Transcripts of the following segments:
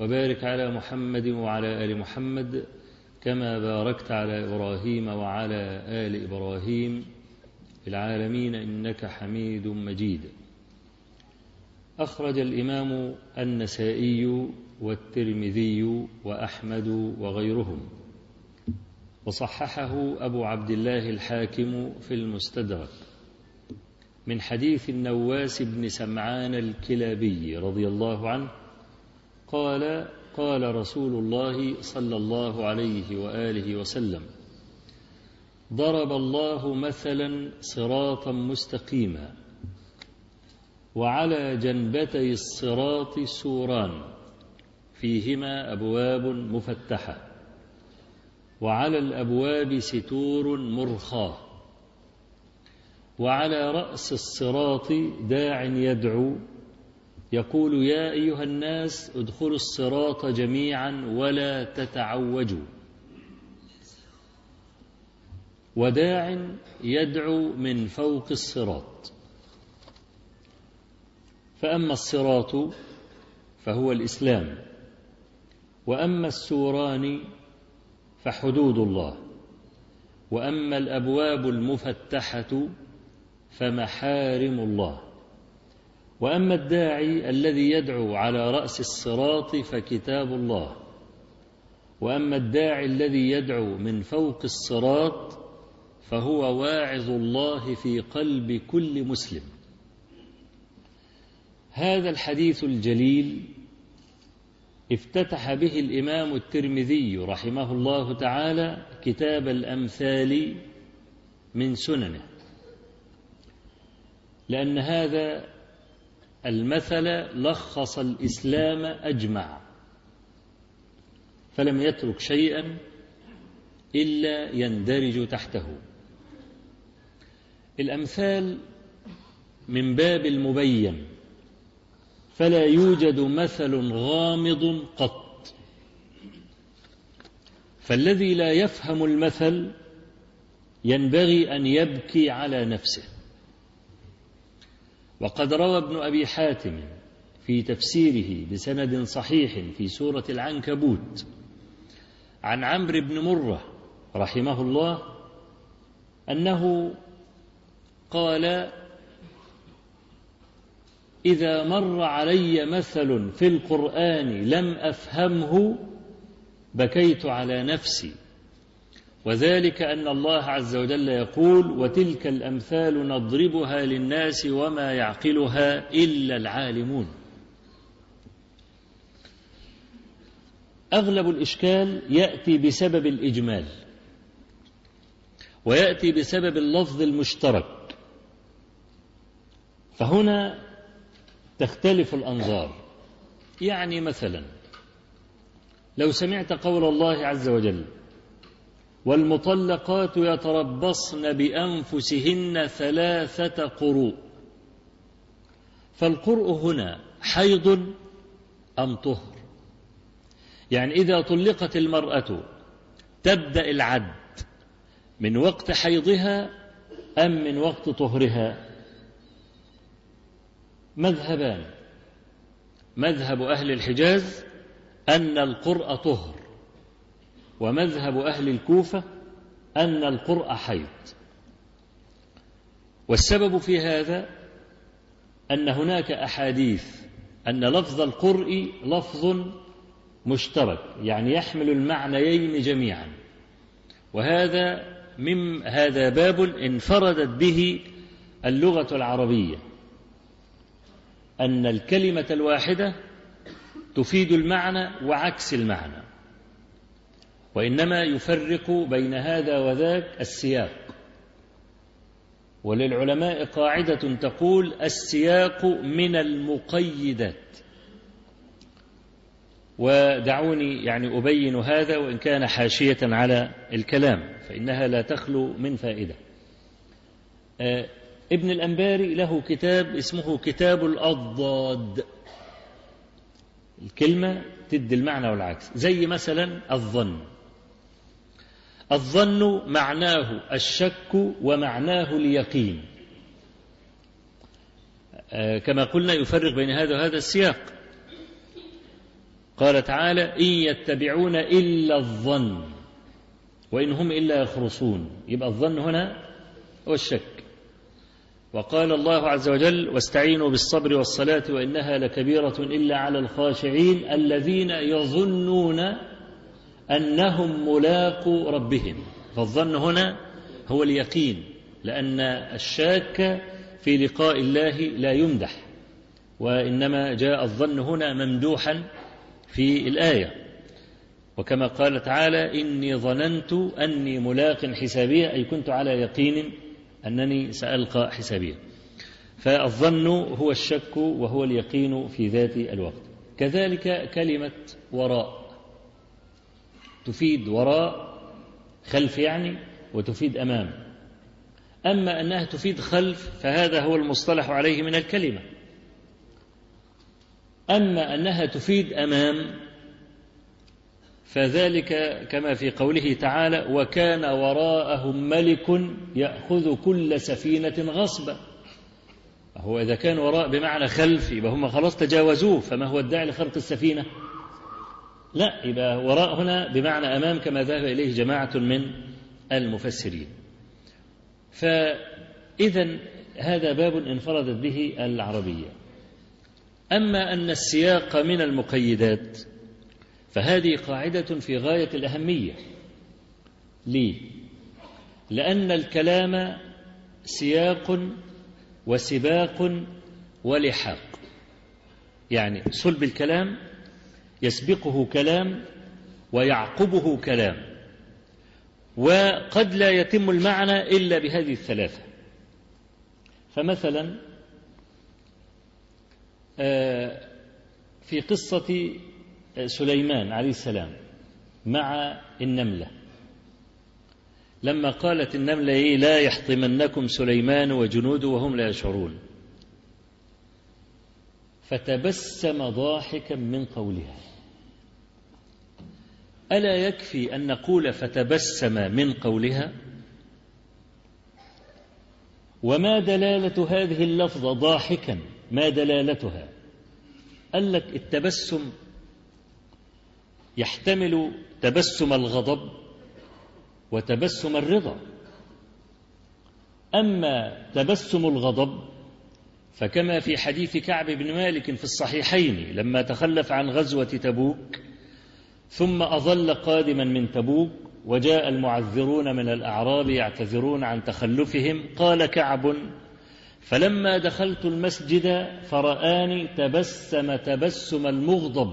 وبارك على محمد وعلى آل محمد كما باركت على إبراهيم وعلى آل إبراهيم في العالمين إنك حميد مجيد. أخرج الإمام النسائي والترمذي وأحمد وغيرهم. وصححه أبو عبد الله الحاكم في المستدرك. من حديث النواس بن سمعان الكلابي رضي الله عنه قال قال رسول الله صلى الله عليه وآله وسلم ضرب الله مثلا صراطا مستقيما وعلى جنبتي الصراط سوران فيهما أبواب مفتحة وعلى الأبواب ستور مرخاة وعلى رأس الصراط داع يدعو يقول يا أيها الناس ادخلوا الصراط جميعا ولا تتعوجوا. وداع يدعو من فوق الصراط. فأما الصراط فهو الإسلام. وأما السوران فحدود الله. وأما الأبواب المفتحة فمحارم الله. وأما الداعي الذي يدعو على رأس الصراط فكتاب الله. وأما الداعي الذي يدعو من فوق الصراط فهو واعظ الله في قلب كل مسلم. هذا الحديث الجليل افتتح به الإمام الترمذي رحمه الله تعالى كتاب الأمثال من سننه لأن هذا المثل لخص الإسلام أجمع فلم يترك شيئا إلا يندرج تحته. الأمثال من باب المبين فلا يوجد مثل غامض قط. فالذي لا يفهم المثل ينبغي أن يبكي على نفسه. وقد روى ابن أبي حاتم في تفسيره بسند صحيح في سورة العنكبوت عن عمرو بن مرة رحمه الله أنه قال إذا مر علي مثل في القرآن لم أفهمه بكيت على نفسي وذلك أن الله عز وجل يقول وتلك الأمثال نضربها للناس وما يعقلها إلا العالمون أغلب الإشكال يأتي بسبب الإجمال ويأتي بسبب اللفظ المشترك. فهنا تختلف الأنظار. يعني مثلا لو سمعت قول الله عز وجل والمطلقات يتربصن بأنفسهن ثلاثة قروء. فالقرء هنا حيض أم طهر؟ يعني إذا طلقت المرأة تبدأ العد من وقت حيضها أم من وقت طهرها؟ مذهبان. مذهب أهل الحجاز أن القرء طهر. ومذهب أهل الكوفة أن القرء حيض. والسبب في هذا أن هناك أحاديث أن لفظ القرء لفظ مشترك يعني يحمل المعنيين جميعا. وهذا من هذا باب انفردت به اللغة العربية. أن الكلمة الواحدة تفيد المعنى وعكس المعنى. وإنما يفرق بين هذا وذاك السياق. وللعلماء قاعدة تقول السياق من المقيدات. ودعوني يعني أبين هذا وإن كان حاشية على الكلام فإنها لا تخلو من فائدة. آه ابن الأنباري له كتاب اسمه كتاب الأضداد الكلمة تدي المعنى والعكس زي مثلا الظن. الظن معناه الشك ومعناه اليقين. آه كما قلنا يفرق بين هذا وهذا السياق. قال تعالى إن يتبعون إلا الظن وإن هم إلا يخرصون. يبقى الظن هنا هو الشك. وقال الله عز وجل واستعينوا بالصبر والصلاة وإنها لكبيرة إلا على الخاشعين الذين يظنون أنهم ملاقوا ربهم. فالظن هنا هو اليقين لأن الشاك في لقاء الله لا يمدح وإنما جاء الظن هنا ممدوحا في الآية. وكما قال تعالى إني ظننت أني ملاق حسابية أي كنت على يقين أنني سألقى حسابية فالظن هو الشك وهو اليقين في ذات الوقت. كذلك كلمة وراء. تفيد وراء خلف يعني وتفيد أمام. أما أنها تفيد خلف فهذا هو المصطلح عليه من الكلمة. أما أنها تفيد أمام فذلك كما في قوله تعالى وكان وراءهم ملك يأخذ كل سفينة غصبا. هو إذا كان وراء بمعنى خلف يبقى هم خلاص تجاوزوه فما هو الداعي لخرق السفينة؟ لا يبقى وراء هنا بمعنى أمام كما ذهب إليه جماعة من المفسرين. فإذا هذا باب انفردت به العربية. أما أن السياق من المقيدات فهذه قاعدة في غاية الأهمية. ليه؟ لأن الكلام سياق وسباق ولحاق. يعني صلب الكلام يسبقه كلام ويعقبه كلام وقد لا يتم المعنى إلا بهذه الثلاثة. فمثلا في قصة سليمان عليه السلام مع النملة. لما قالت النملة إيه لا يحطمنكم سليمان وجنوده وهم لا يشعرون. فتبسم ضاحكا من قولها. ألا يكفي أن نقول فتبسم من قولها؟ وما دلالة هذه اللفظة ضاحكا؟ ما دلالتها؟ قال لك التبسم يحتمل تبسم الغضب وتبسم الرضا. أما تبسم الغضب فكما في حديث كعب بن مالك في الصحيحين لما تخلف عن غزوة تبوك ثم أظل قادما من تبوك وجاء المعذرون من الأعراب يعتذرون عن تخلفهم قال كعب فلما دخلت المسجد فرآني تبسم تبسم المغضب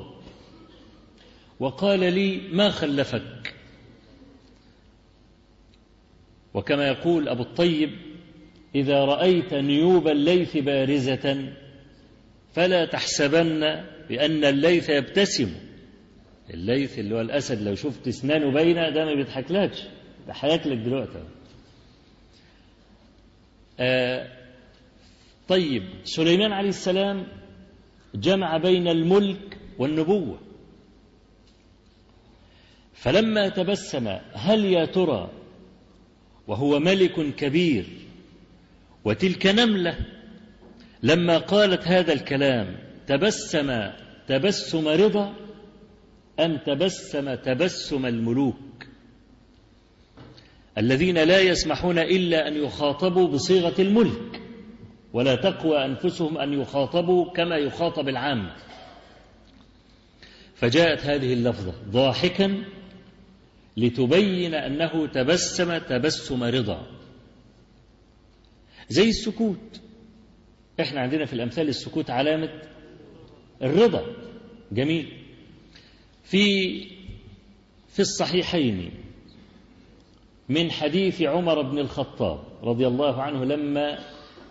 وقال لي ما خلفك؟ وكما يقول أبو الطيب إذا رأيت نيوب الليث بارزة فلا تحسبن بأن الليث يبتسم. الليث اللي هو الأسد لو شفت أسنانه باينة ده ما بيضحكلكش. ده هياكلك دلوقتي آه طيب سليمان عليه السلام جمع بين الملك والنبوة. فلما تبسم هل يا ترى وهو ملك كبير وتلك نملة؟ لما قالت هذا الكلام تبسم تبسم رضا؟ أم تبسم تبسم الملوك الذين لا يسمحون إلا أن يخاطبوا بصيغة الملك ولا تقوى أنفسهم أن يخاطبوا كما يخاطب العامة فجاءت هذه اللفظة ضاحكا لتبين أنه تبسم تبسم رضا. زي السكوت. إحنا عندنا في الأمثال السكوت علامة الرضا. جميل. في في الصحيحين من حديث عمر بن الخطاب رضي الله عنه لما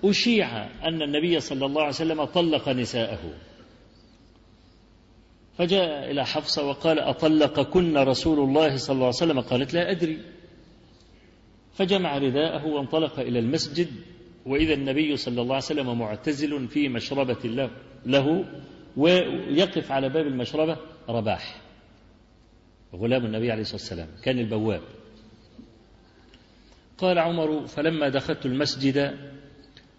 أشيع أن النبي صلى الله عليه وسلم طلق نساءه. فجاء إلى حفصة وقال أطلقكن رسول الله صلى الله عليه وسلم؟ قالت لا أدري. فجمع رداءه وانطلق إلى المسجد وإذا النبي صلى الله عليه وسلم معتزل في مشربة له ويقف على باب المشربة رباح. غلام النبي عليه الصلاة والسلام كان البواب. قال عمر فلما دخلت المسجد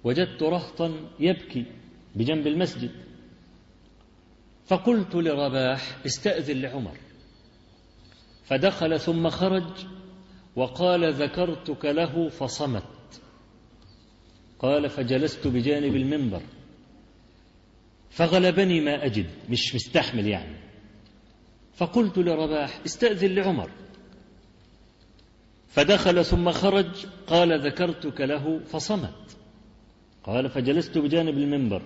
وجدت رهطا يبكي بجنب المسجد. فقلت لرباح استأذن لعمر. فدخل ثم خرج وقال ذكرتك له فصمت. قال فجلست بجانب المنبر. فغلبني ما أجد مش مستحمل يعني. فقلت لرباح استأذن لعمر. فدخل ثم خرج قال ذكرتك له فصمت. قال فجلست بجانب المنبر.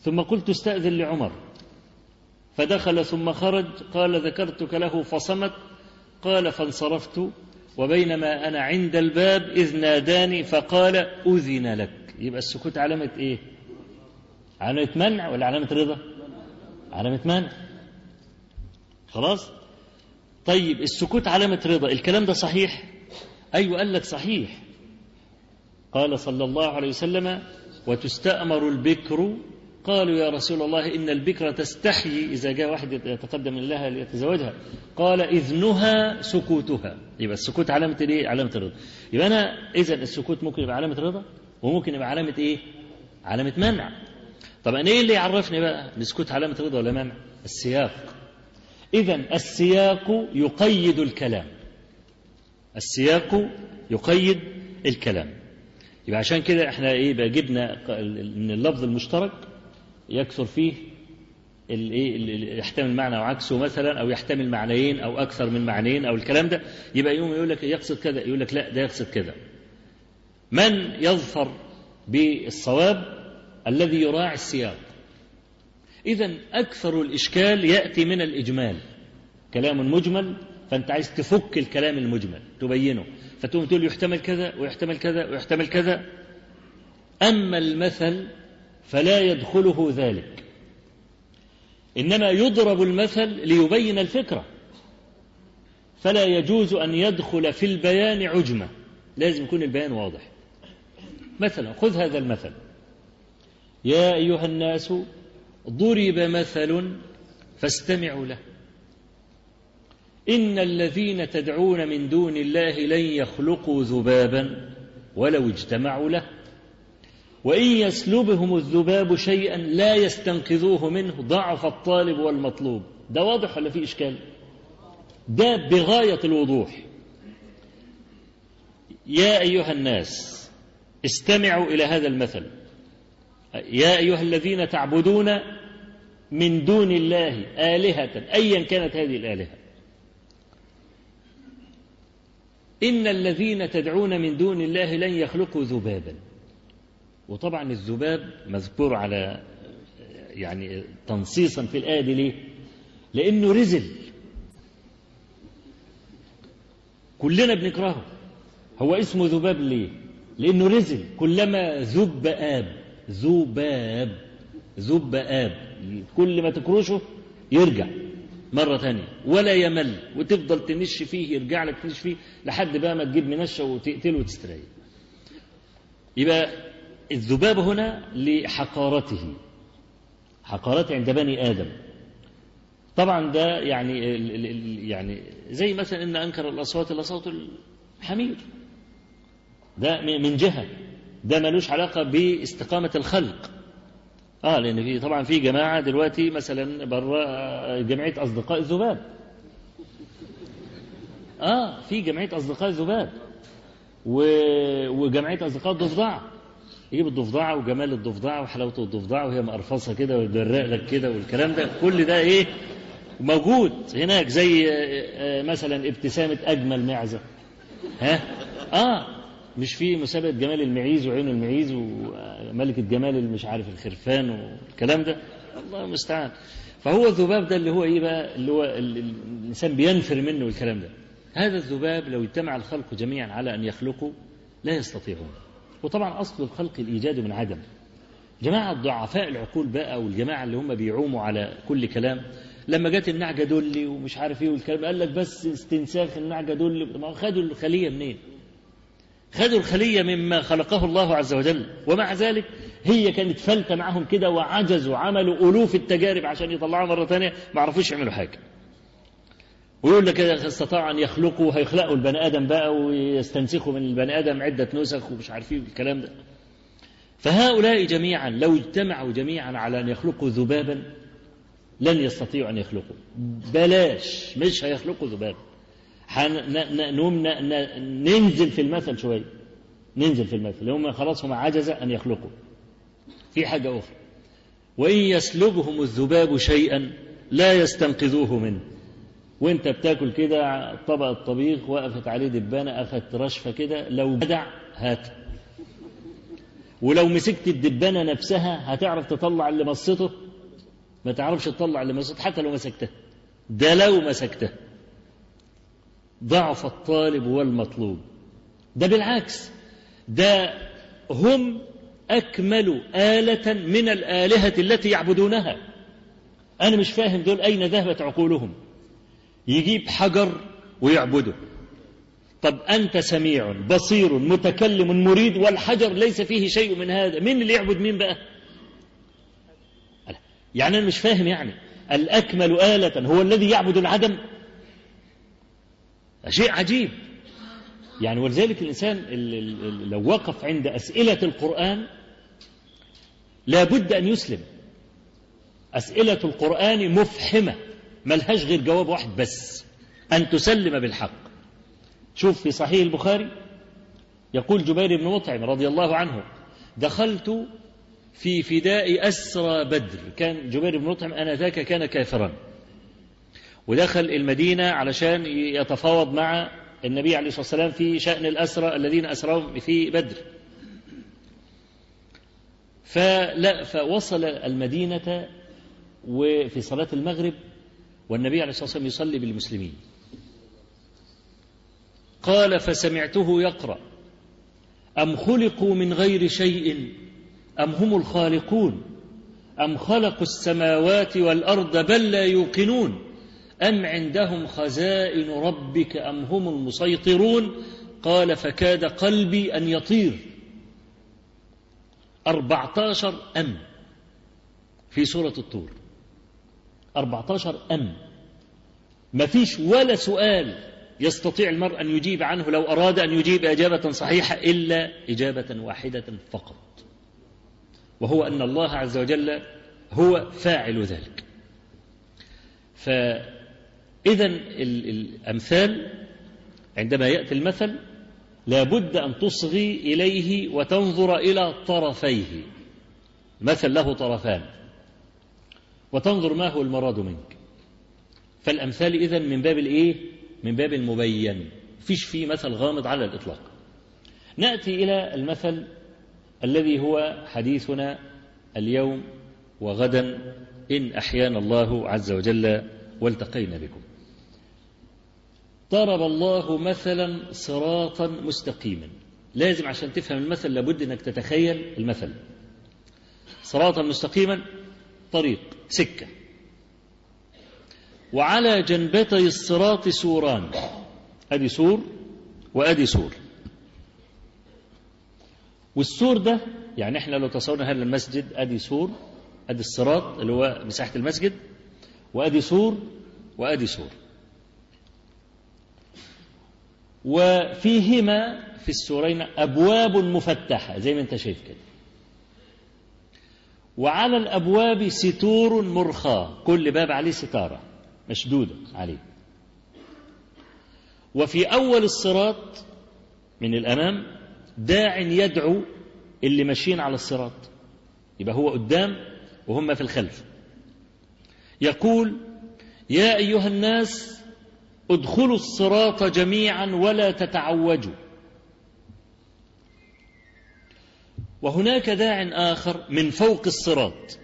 ثم قلت استأذن لعمر. فدخل ثم خرج قال ذكرتك له فصمت. قال فانصرفت. وبينما أنا عند الباب إذ ناداني فقال أذن لك. يبقى السكوت علامة إيه؟ علامة منع ولا علامة رضا؟ علامة منع. خلاص؟ طيب السكوت علامة رضا الكلام ده صحيح؟ أيوة قال لك صحيح. قال صلى الله عليه وسلم وتستأمر البكر. قالوا يا رسول الله إن البكر تستحيي إذا جاء واحد يتقدم لها ليتزوجها. قال إذنها سكوتها. يبقى السكوت علامة إيه؟ علامة الرضا يبقى أنا إذا السكوت ممكن يبقى علامة رضا وممكن يبقى علامة إيه؟ علامة منع. طب أنا إيه اللي يعرفني بقى السكوت علامة رضا ولا منع؟ السياق. إذا السياق يقيد الكلام. السياق يقيد الكلام. يبقى عشان كده إحنا إيه بقى جبنا من اللفظ المشترك يكثر فيه الايه يحتمل معنى وعكسه مثلا أو يحتمل معنيين أو أكثر من معنيين أو الكلام ده. يبقى يوم يقول لك يقصد كذا يقول لك لا ده يقصد كذا. من يظفر بالصواب الذي يراعي السياق؟ اذا أكثر الإشكال يأتي من الإجمال. كلام مجمل فأنت عايز تفك الكلام المجمل تبينه. فتقوم تقول يحتمل كذا ويحتمل كذا ويحتمل كذا. أما المثل فلا يدخله ذلك. إنما يضرب المثل ليبين الفكرة. فلا يجوز أن يدخل في البيان عجمة. لازم يكون البيان واضح. مثلا خذ هذا المثل. يا أيها الناس ضرب مثل فاستمعوا له. إن الذين تدعون من دون الله لن يخلقوا ذبابا ولو اجتمعوا له. وإن يسلبهم الذباب شيئا لا يستنقذوه منه ضعف الطالب والمطلوب. ده واضح ولا في إشكال؟ ده بغاية الوضوح. يا أيها الناس استمعوا إلى هذا المثل. يا أيها الذين تعبدون من دون الله آلهة أيا كانت هذه الآلهة. إن الذين تدعون من دون الله لن يخلقوا ذبابا. وطبعا الذباب مذكور على يعني تنصيصا في الآية ليه؟ لأنه رزل. كلنا بنكرهه. هو اسمه ذباب ليه؟ لأنه رزل. كلما ذب آب ذباب. ذب آب كل ما تكرشه يرجع مرة ثانية. ولا يمل. وتفضل تنش فيه يرجع لك تنش فيه لحد بقى ما تجيب منشة وتقتله وتستريح. يبقى الذباب هنا لحقارته. حقارته عند بني آدم. طبعا ده يعني يعني زي مثلا إن أنكر الأصوات الاصوات الحمير. ده من جهة. ده ملوش علاقة باستقامة الخلق. آه لأن في طبعا في جماعة دلوقتي مثلا بره جمعية أصدقاء الذباب. آه في جمعية أصدقاء الذباب. وجمعية أصدقاء الضفدع يجيب الضفدعة وجمال الضفدعة وحلاوة الضفدعة وهي مقرفصة كده ويبرق لك كده والكلام ده. كل ده إيه؟ موجود هناك زي آه، مثلا ابتسامة أجمل معزة. ها؟ آه. مش في مسابقة جمال المعيز وعين المعيز وملكة جمال اللي مش عارف الخرفان والكلام ده؟ الله المستعان. فهو الذباب ده اللي هو إيه بقى؟ اللي هو ال- ال- الإنسان بينفر منه الكلام ده. هذا الذباب لو اجتمع الخلق جميعا على أن يخلقوا لا يستطيعون. وطبعا أصل الخلق الإيجاد من عدم. جماعة ضعفاء العقول بقى والجماعة اللي هم بيعوموا على كل كلام. لما جت النعجة دولي ومش عارف إيه والكلام قال لك بس استنساخ النعجة دولي ما خدوا الخلية منين؟ خدوا الخلية مما خلقه الله عز وجل. ومع ذلك هي كانت فلتة معهم كده وعجزوا عملوا ألوف التجارب عشان يطلعوا مرة ثانية. ما عرفوش يعملوا حاجة. ويقول لك كده استطاعوا أن يخلقوا هيخلقوا البني آدم بقى ويستنسخوا من البني آدم عدة نسخ ومش عارفين الكلام ده. فهؤلاء جميعا لو اجتمعوا جميعا على أن يخلقوا ذبابا لن يستطيعوا أن يخلقوا. بلاش مش هيخلقوا ذبابا. نقوم ننزل في المثل شوية ننزل في المثل. هم خلاص هم عجز أن يخلقوا. في حاجة أخرى. وإن يسلبهم الذباب شيئا لا يستنقذوه منه. وإنت بتاكل كده طبق الطبيخ وقفت عليه دبانة أخذت رشفة كده لو بدع هات. ولو مسكت الدبانة نفسها هتعرف تطلع اللي مصته ما تعرفش تطلع اللي مصته حتى لو مسكتها ده لو مسكتها ضعف الطالب والمطلوب. ده بالعكس ده هم أكمل آلة من الآلهة التي يعبدونها. أنا مش فاهم دول أين ذهبت عقولهم. يجيب حجر ويعبده. طب أنت سميع بصير متكلم مريد والحجر ليس فيه شيء من هذا. مين اللي يعبد مين بقى؟ يعني أنا مش فاهم يعني. الأكمل آلة هو الذي يعبد العدم؟ شيء عجيب. يعني ولذلك الإنسان ال- ال- ال- لو وقف عند أسئلة القرآن لابد أن يسلم. أسئلة القرآن مفحمة ملهاش غير جواب واحد بس أن تسلم بالحق. شوف في صحيح البخاري يقول جبير بن مطعم رضي الله عنه دخلت في فداء أسرى بدر. كان جبير بن مطعم آنذاك كان كافرا. ودخل المدينة علشان يتفاوض مع النبي عليه الصلاة والسلام في شأن الأسرى الذين أسرهم في بدر. فلا فوصل المدينة وفي صلاة المغرب والنبي عليه الصلاة والسلام يصلي بالمسلمين. قال فسمعته يقرأ أم خلقوا من غير شيء؟ أم هم الخالقون؟ أم خلقوا السماوات والأرض بل لا يوقنون؟ أم عندهم خزائن ربك أم هم المسيطرون؟ قال فكاد قلبي أن يطير. أربعتاشر أم في سورة الطور. أربعتاشر أم. ما فيش ولا سؤال يستطيع المرء أن يجيب عنه لو أراد أن يجيب إجابة صحيحة إلا إجابة واحدة فقط. وهو أن الله عز وجل هو فاعل ذلك. فإذا الأمثال عندما يأتي المثل لابد أن تصغي إليه وتنظر إلى طرفيه. مثل له طرفان. وتنظر ما هو المراد منك. فالأمثال إذن من باب الإيه؟ من باب المبين. فيش فيه مثل غامض على الإطلاق. نأتي إلى المثل الذي هو حديثنا اليوم وغدا إن أحيانا الله عز وجل والتقينا بكم. ضرب الله مثلا صراطا مستقيما. لازم عشان تفهم المثل لابد إنك تتخيل المثل. صراطا مستقيما طريق سكة. وعلى جنبتي الصراط سوران. أدي سور وأدي سور. والسور ده يعني إحنا لو تصورنا هذا المسجد أدي سور أدي الصراط اللي هو مساحة المسجد وأدي سور وأدي سور. وفيهما في السورين أبواب مفتحة زي ما أنت شايف كده. وعلى الأبواب ستور مرخاة كل باب عليه ستارة مشدودة عليه. وفي أول الصراط من الأمام داع يدعو اللي ماشيين على الصراط. يبقى هو قدام وهم في الخلف. يقول يا أيها الناس ادخلوا الصراط جميعا ولا تتعوجوا. وهناك داع آخر من فوق الصراط.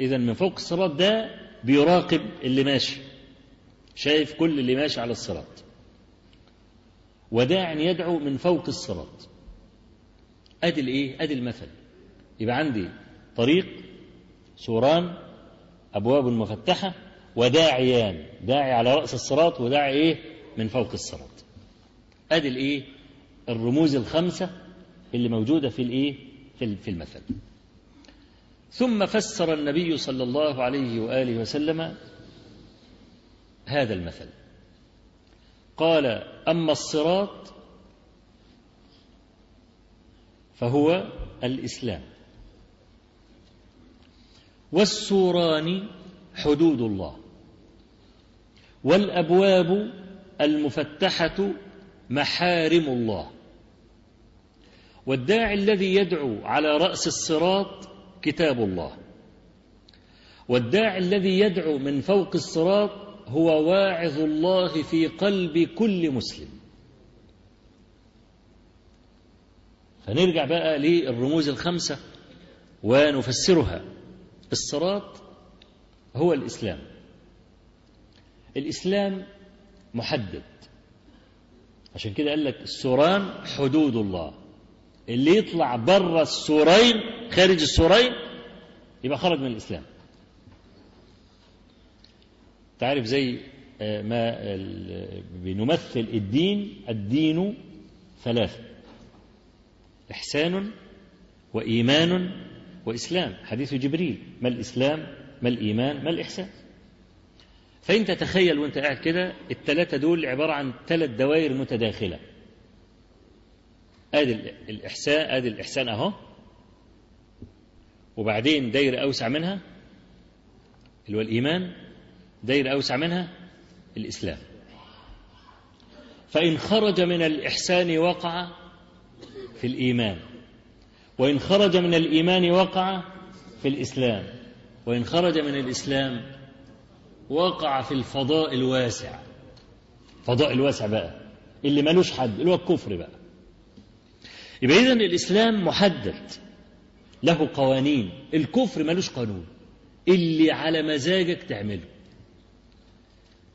إذا من فوق الصراط ده بيراقب اللي ماشي شايف كل اللي ماشي على الصراط. وداع يدعو من فوق الصراط. أدي الإيه؟ أدي المثل. يبقى عندي طريق سوران أبواب مفتحة وداعيان. داعي على رأس الصراط وداعي إيه؟ من فوق الصراط. أدي الإيه؟ الرموز الخمسة اللي موجودة في الإيه؟ في المثل. ثم فسر النبي صلى الله عليه وآله وسلم هذا المثل. قال أما الصراط فهو الإسلام. والسوران حدود الله. والأبواب المفتحة محارم الله. والداعي الذي يدعو على رأس الصراط كتاب الله. والداعي الذي يدعو من فوق الصراط هو واعظ الله في قلب كل مسلم. فنرجع بقى للرموز الخمسة ونفسرها. الصراط هو الإسلام. الإسلام محدد. عشان كده قال لك السوران حدود الله. اللي يطلع بره السورين خارج السورين يبقى خرج من الإسلام. تعرف زي ما بنمثل الدين الدين ثلاثة. إحسان وإيمان وإسلام. حديث جبريل ما الإسلام ما الإيمان ما الإحسان. فأنت تخيل وأنت قاعد كده الثلاثة دول عبارة عن ثلاث دوائر متداخلة. آدي الاحسان آدي الإحسان أهو. وبعدين دايرة أوسع منها اللي هو الإيمان دايرة أوسع منها الإسلام. فإن خرج من الإحسان وقع في الإيمان. وإن خرج من الإيمان وقع في الإسلام. وإن خرج من الإسلام وقع في الفضاء الواسع. فضاء الواسع بقى. اللي ملوش حد اللي هو الكفر بقى. يبقى إذا الإسلام محدد. له قوانين. الكفر ملوش قانون. اللي على مزاجك تعمله.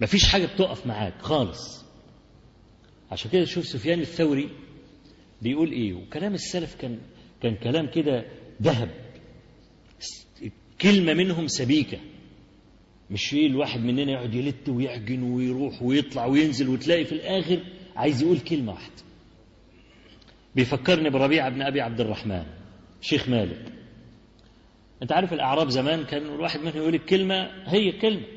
مفيش حاجة بتقف معاك خالص. عشان كده تشوف سفيان الثوري بيقول إيه. وكلام السلف كان كان كلام كده ذهب. كلمة منهم سبيكة. مش إيه الواحد مننا يقعد يلت ويعجن ويروح ويطلع وينزل وتلاقي في الآخر عايز يقول كلمة واحدة. بيفكرني بربيعة بن أبي عبد الرحمن شيخ مالك. أنت عارف الأعراب زمان كان الواحد منهم يقول الكلمة هي كلمة.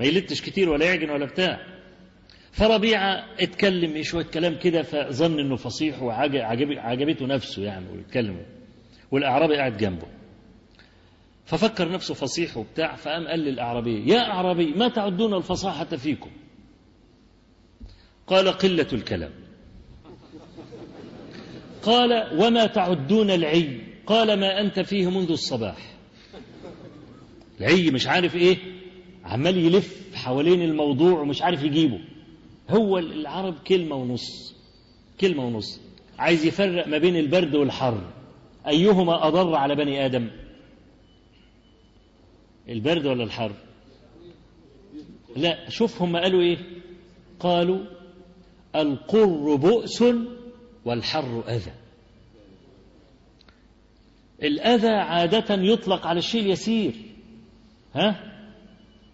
ما يلتش كتير ولا يعجن ولا بتاع. فربيعة اتكلم شوية كلام كده فظن إنه فصيح وعجبته نفسه يعني ويتكلم والأعرابي قاعد جنبه. ففكر نفسه فصيح وبتاع فقام قال للأعرابي يا أعرابي ما تعدون الفصاحة فيكم؟ قال قلة الكلام. قال وما تعدون العي. قال ما أنت فيه منذ الصباح. العي مش عارف إيه عمال يلف حوالين الموضوع ومش عارف يجيبه. هو العرب كلمة ونص كلمة ونص. عايز يفرق ما بين البرد والحر. أيهما أضر على بني آدم؟ البرد ولا الحر؟ لا شوف هم قالوا إيه؟ قالوا القر بؤس والحر أذى. الأذى عادة يطلق على الشيء اليسير. ها؟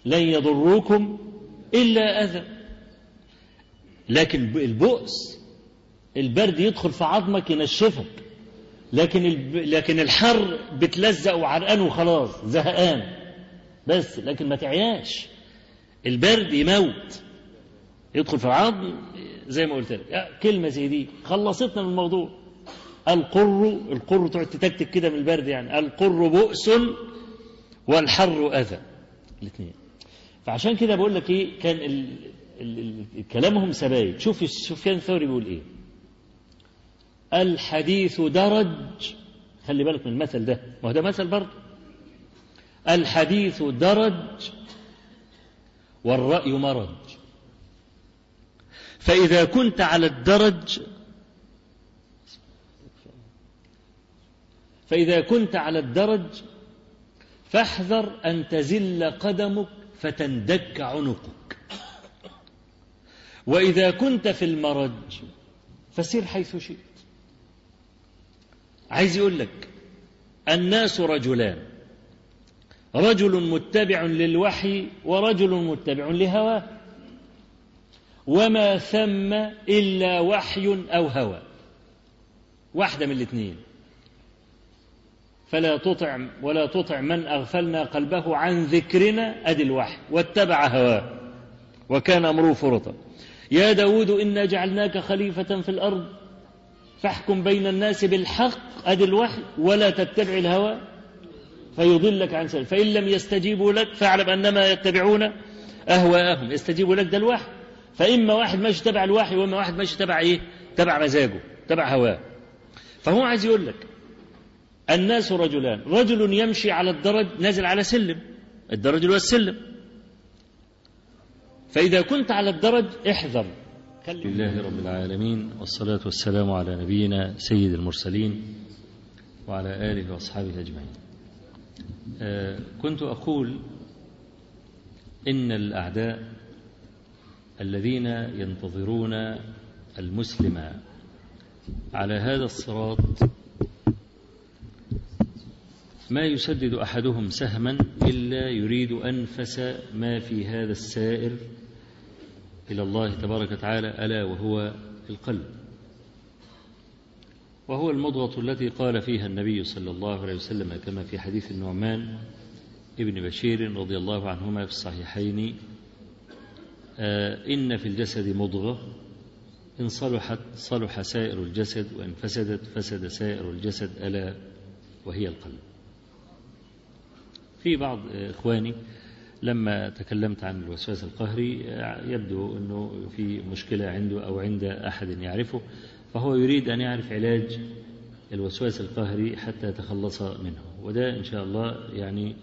لن يضروكم إلا أذى. لكن البؤس البرد يدخل في عظمك ينشفك. لكن لكن الحر بتلزق وعرقان وخلاص زهقان. بس لكن ما تعياش. البرد يموت. يدخل في العظم زي ما قلت لك. كلمة زي دي. خلصتنا من الموضوع. القر القر تقعد تتكتك كده من البرد يعني. القر بؤس والحر أذى. الاثنين. فعشان كده بقول لك إيه كان ال... ال... ال... كلامهم سبايك شوف سفيان الثوري بيقول إيه. الحديث درج. خلي بالك من المثل ده. ما هو ده مثل برضه. الحديث درج والرأي مرج. فإذا كنت على الدرج فإذا كنت على الدرج فاحذر أن تزل قدمك فتندك عنقك. وإذا كنت في المرج فسير حيث شئت. عايز يقول لك الناس رجلان. رجل متبع للوحي ورجل متبع لهواه. وما ثم إلا وحي أو هوى. واحدة من الاثنين. فلا تطع ولا تطع من أغفلنا قلبه عن ذكرنا أدي الوحي. واتبع هواه. وكان أمره فرطا. يا داود إنا جعلناك خليفة في الأرض. فاحكم بين الناس بالحق أدي الوحي. ولا تتبع الهوى. فيضلك عن سبيل فإن لم يستجيبوا لك فاعلم أنما يتبعون أهواءهم. يستجيبوا لك ده الوحي. فإما واحد ماشي تبع الوحي وإما واحد ماشي تبع إيه؟ تبع مزاجه تبع هواه. فهو عايز يقول لك الناس رجلان. رجل يمشي على الدرج نازل على سلم. الدرج هو السلم. فإذا كنت على الدرج احذر. لله رب العالمين والصلاة والسلام على نبينا سيد المرسلين وعلى آله وأصحابه أجمعين. كنت أقول إن الأعداء الذين ينتظرون المسلم على هذا الصراط ما يسدد أحدهم سهما إلا يريد أنفس ما في هذا السائر إلى الله تبارك وتعالى ألا وهو القلب. وهو المضغة التي قال فيها النبي صلى الله عليه وسلم كما في حديث النعمان ابن بشير رضي الله عنهما في الصحيحين آه إن في الجسد مضغة إن صلحت صلح سائر الجسد وإن فسدت فسد سائر الجسد ألا وهي القلب. في بعض إخواني لما تكلمت عن الوسواس القهري يبدو أنه في مشكلة عنده أو عند أحد يعرفه. فهو يريد أن يعرف علاج الوسواس القهري حتى يتخلص منه. وده إن شاء الله يعني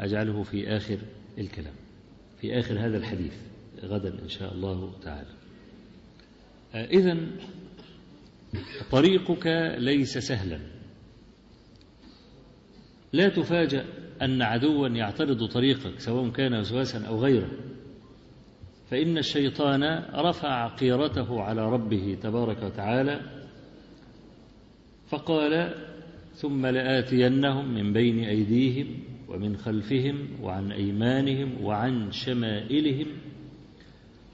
أجعله في آخر الكلام في آخر هذا الحديث غدا إن شاء الله تعالى. إذا طريقك ليس سهلا. لا تفاجأ أن عدوا يعترض طريقك سواء كان وسواسا أو غيره. فإن الشيطان رفع قيرته على ربه تبارك وتعالى فقال ثم لآتينهم من بين أيديهم ومن خلفهم وعن أيمانهم وعن شمائلهم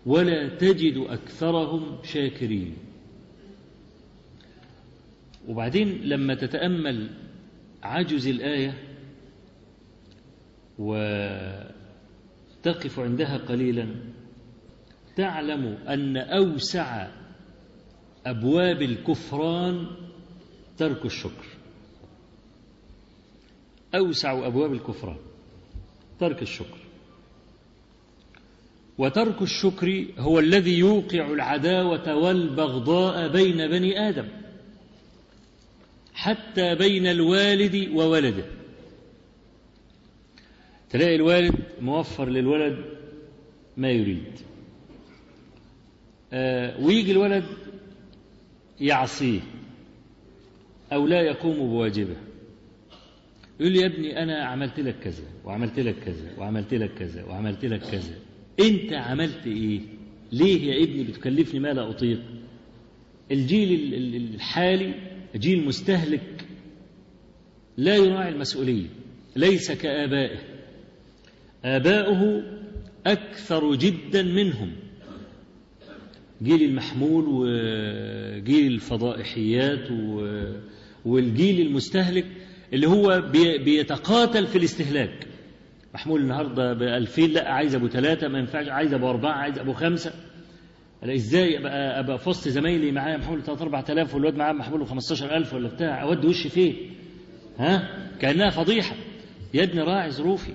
ولا تجد أكثرهم شاكرين. وبعدين لما تتأمل عجز الآية وتقف عندها قليلا تعلم أن أوسع أبواب الكفران ترك الشكر. أوسع أبواب الكفران ترك الشكر. وترك الشكر هو الذي يوقع العداوة والبغضاء بين بني آدم حتى بين الوالد وولده. تلاقي الوالد موفر للولد ما يريد. ويجي الولد يعصيه أو لا يقوم بواجبه. يقول لي يا ابني أنا عملت لك كذا وعملت لك كذا وعملت لك كذا وعملت لك كذا. أنت عملت إيه؟ ليه يا ابني بتكلفني ما لا أطيق؟ الجيل الحالي جيل مستهلك لا يراعي المسؤولية ليس كآبائه. آباؤه أكثر جدا منهم. جيل المحمول وجيل الفضائحيات والجيل المستهلك اللي هو بيتقاتل في الاستهلاك. محمول النهارده ب 2000 لا عايز أبو ثلاثة ما ينفعش عايز أبو أربعة عايز أبو خمسة. أنا إزاي أبقى أبقى في وسط زمايلي معايا؟ محمول 3 4000 والواد معاه محمول 15000 ولا بتاع أودي وشي فين؟ ها؟ كأنها فضيحة. يا ابني راعي ظروفي.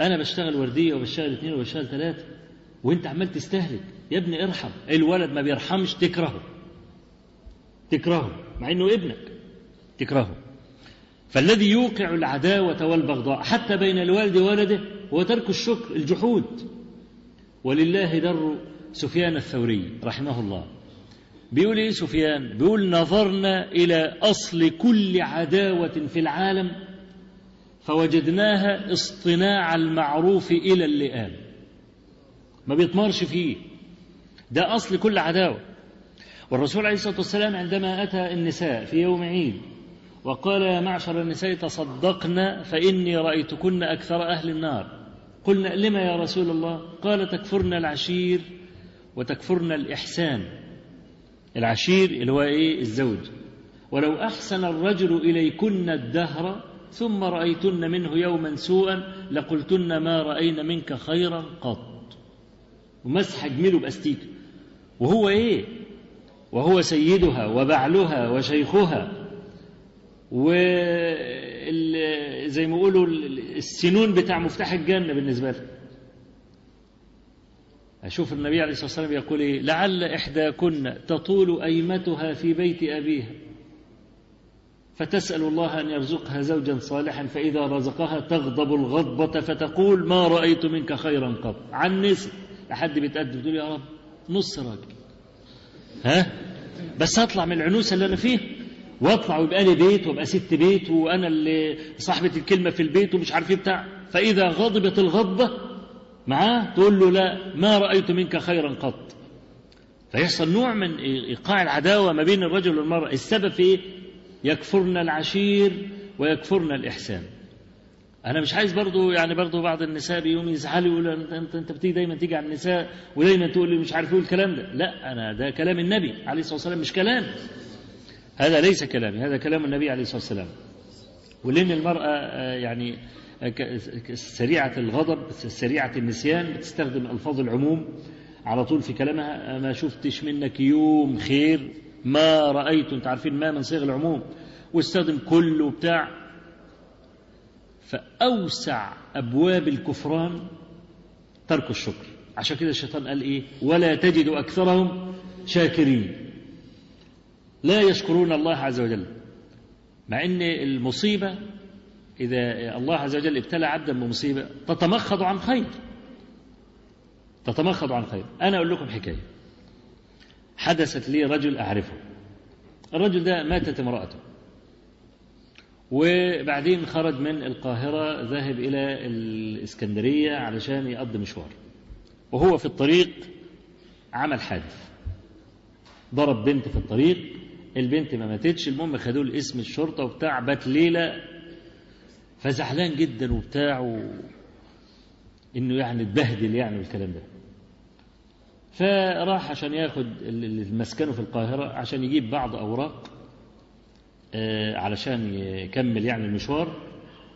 أنا بشتغل وردية وبشتغل اثنين وبشتغل ثلاثة. وأنت عمال تستهلك. يا ابني ارحم الولد ما بيرحمش تكرهه. تكرهه مع إنه ابنك. تكرهه. فالذي يوقع العداوة والبغضاء حتى بين الوالد وولده هو ترك الشكر الجحود. ولله در سفيان الثوري رحمه الله. بيقول إيه سفيان؟ بيقول نظرنا إلى أصل كل عداوة في العالم فوجدناها اصطناع المعروف إلى اللئام. ما بيطمرش فيه. ده أصل كل عداوة. والرسول عليه الصلاة والسلام عندما أتى النساء في يوم عيد وقال يا معشر النساء تصدقن فإني رأيتكن أكثر أهل النار. قلنا لما يا رسول الله؟ قال تكفرن العشير وتكفرن الإحسان. العشير اللي هو إيه؟ الزوج. ولو أحسن الرجل إليكن الدهر ثم رأيتن منه يوما سوءا لقلتن ما رأينا منك خيرا قط. ومسح جميله بأستيك وهو إيه؟ وهو سيدها وبعلها وشيخها. وزي ما يقولوا السنون بتاع مفتاح الجنة بالنسبة له أشوف النبي عليه الصلاة والسلام يقول إيه؟ لعل إحداكن تطول أيمتها في بيت أبيها. فتسأل الله أن يرزقها زوجا صالحا فإذا رزقها تغضب الغضبة فتقول ما رأيت منك خيرا قط. عن نسي لحد بيتقدم تقول يا رب نص راجل ها؟ بس أطلع من العنوسة اللي أنا فيه وأطلع ويبقى لي بيت وأبقى ست بيت وأنا اللي صاحبة الكلمة في البيت ومش عارف إيه بتاع. فإذا غضبت الغضبه معاه تقول له لا ما رأيت منك خيرا قط. فيحصل نوع من إيقاع العداوة ما بين الرجل والمرأة. السبب في إيه؟ يكفرن العشير ويكفرن الإحسان. أنا مش عايز برضو يعني برضو بعض النساء بيقوم يزعلوا يقولوا انت انت, بتيجي دايما تيجي على النساء ودايما تقول لي مش عارف إيه الكلام ده. لا أنا ده كلام النبي عليه الصلاة والسلام مش كلام. هذا ليس كلامي هذا كلام النبي عليه الصلاة والسلام. ولأن المرأة يعني سريعة الغضب سريعة النسيان بتستخدم ألفاظ العموم على طول في كلامها. ما شفتش منك يوم خير ما رأيت أنت عارفين ما من صيغ العموم. واستخدم كل وبتاع. فأوسع أبواب الكفران ترك الشكر. عشان كده الشيطان قال إيه؟ ولا تجد أكثرهم شاكرين. لا يشكرون الله عز وجل. مع إن المصيبة إذا الله عز وجل ابتلى عبدا بمصيبة تتمخض عن خير. تتمخض عن خير. أنا أقول لكم حكاية. حدثت لي رجل أعرفه. الرجل ده ماتت امرأته. وبعدين خرج من القاهرة ذاهب إلى الإسكندرية علشان يقضي مشوار. وهو في الطريق عمل حادث. ضرب بنت في الطريق البنت ما ماتتش المهم خدوه لاسم الشرطة وبتاع بات ليلة فزعلان جدا وبتاع و... إنه يعني اتبهدل يعني والكلام ده. فراح عشان ياخد مسكنه في القاهرة عشان يجيب بعض أوراق. علشان يكمل يعني المشوار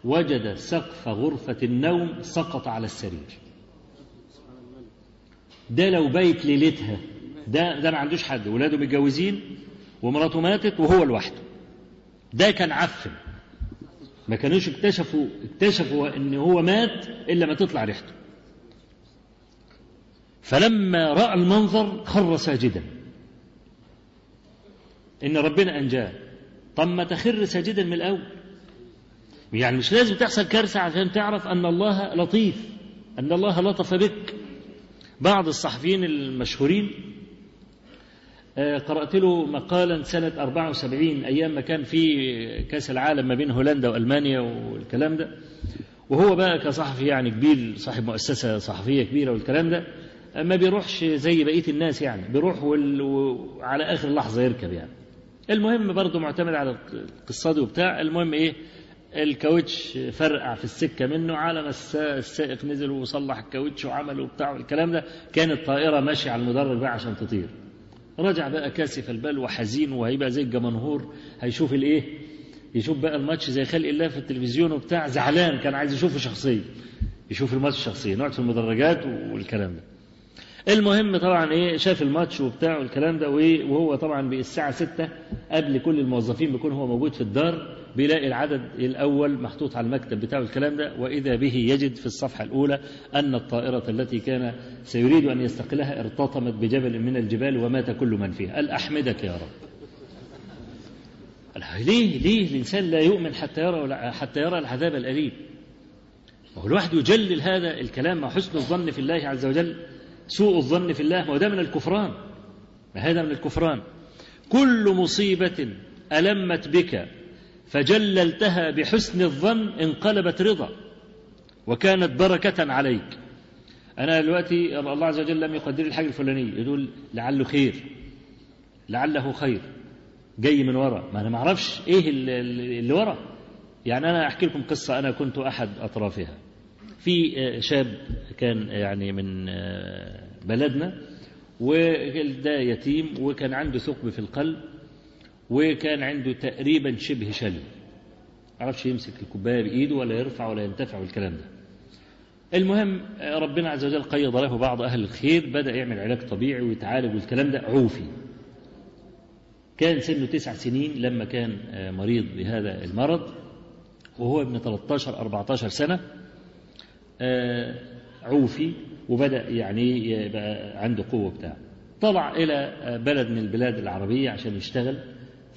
وجد سقف غرفة النوم سقط على السرير. ده لو بيت ليلتها ده ده ما عندوش حد. ولاده متجوزين ومراته ماتت وهو لوحده. ده كان عفن. ما كانوش اكتشفوا اكتشفوا إن هو مات إلا ما تطلع ريحته. فلما رأى المنظر خر ساجدا. إن ربنا أنجاه. طب ما تخر ساجدا من الأول. يعني مش لازم تحصل كارثة عشان تعرف أن الله لطيف أن الله لطف بك. بعض الصحفيين المشهورين قرأت له مقالا سنة 74 أيام ما كان في كأس العالم ما بين هولندا وألمانيا والكلام ده. وهو بقى كصحفي يعني كبير صاحب مؤسسة صحفية كبيرة والكلام ده ما بيروحش زي بقية الناس يعني بيروح وعلى آخر لحظة يركب يعني. المهم برضه معتمد على القصة وبتاع. المهم إيه؟ الكاوتش فرقع في السكة منه. على ما السائق نزل وصلح الكاوتش وعمل وبتاع والكلام ده كانت الطائرة ماشية على المدرج بقى عشان تطير. رجع بقى كاسف البال وحزين وهيبقى زي الجمنهور. هيشوف الإيه؟ يشوف بقى الماتش زي خلق الله في التلفزيون وبتاع. زعلان كان عايز يشوفه شخصيا. يشوف الماتش شخصيا. نقعد في المدرجات والكلام ده. المهم طبعا إيه شاف الماتش وبتاع والكلام ده وهو طبعا بالساعة ستة قبل كل الموظفين بيكون هو موجود في الدار بيلاقي العدد الأول محطوط على المكتب بتاعه الكلام ده. وإذا به يجد في الصفحة الأولى أن الطائرة التي كان سيريد أن يستقلها ارتطمت بجبل من الجبال ومات كل من فيها. قال أحمدك يا رب. ليه؟ ليه؟ الإنسان لا يؤمن حتى يرى حتى يرى العذاب الأليم. وهو الواحد يجلل هذا الكلام مع حسن الظن في الله عز وجل. سوء الظن في الله وده من الكفران. هذا من الكفران. كل مصيبة ألمت بك فجللتها بحسن الظن انقلبت رضا وكانت بركة عليك. أنا دلوقتي الله عز وجل لم يقدر لي الحاجة الفلانية. يقول لعله خير لعله خير. جاي من ورا. ما أنا ما أعرفش إيه اللي ورا. يعني أنا أحكي لكم قصة أنا كنت أحد أطرافها. في شاب كان يعني من بلدنا وده يتيم وكان عنده ثقب في القلب وكان عنده تقريبا شبه شلل. عرفش يمسك الكوباية بإيده ولا يرفع ولا ينتفع والكلام ده. المهم ربنا عز وجل قيض له بعض أهل الخير بدأ يعمل علاج طبيعي ويتعالج والكلام ده عوفي. كان سنه تسع سنين لما كان مريض بهذا المرض وهو ابن 13 14 سنة. عوفي وبدأ يعني يبقى عنده قوة بتاع. طلع إلى بلد من البلاد العربية عشان يشتغل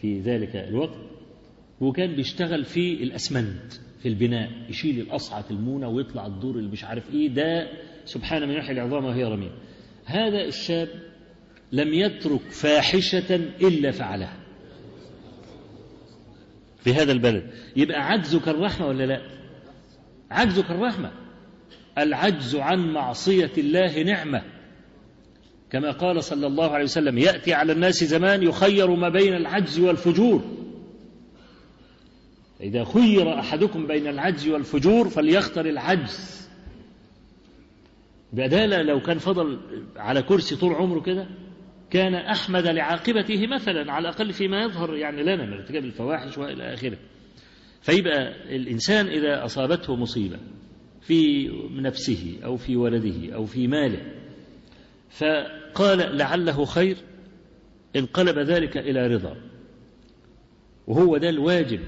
في ذلك الوقت وكان بيشتغل في الأسمنت في البناء يشيل الأصعة المونة ويطلع الدور اللي مش عارف إيه ده سبحان من يحيي العظام وهي رميم. هذا الشاب لم يترك فاحشة إلا فعلها. في هذا البلد. يبقى عجزك الرحمة ولا لا؟ عجزك الرحمة. العجز عن معصية الله نعمة. كما قال صلى الله عليه وسلم يأتي على الناس زمان يخير ما بين العجز والفجور. إذا خير أحدكم بين العجز والفجور فليختر العجز. بدالا لو كان فضل على كرسي طول عمره كده كان أحمد لعاقبته مثلا على الأقل فيما يظهر يعني لنا من ارتكاب الفواحش وإلى آخره. فيبقى الإنسان إذا أصابته مصيبة. في نفسه أو في ولده أو في ماله. فقال لعله خير انقلب ذلك إلى رضا. وهو ده الواجب.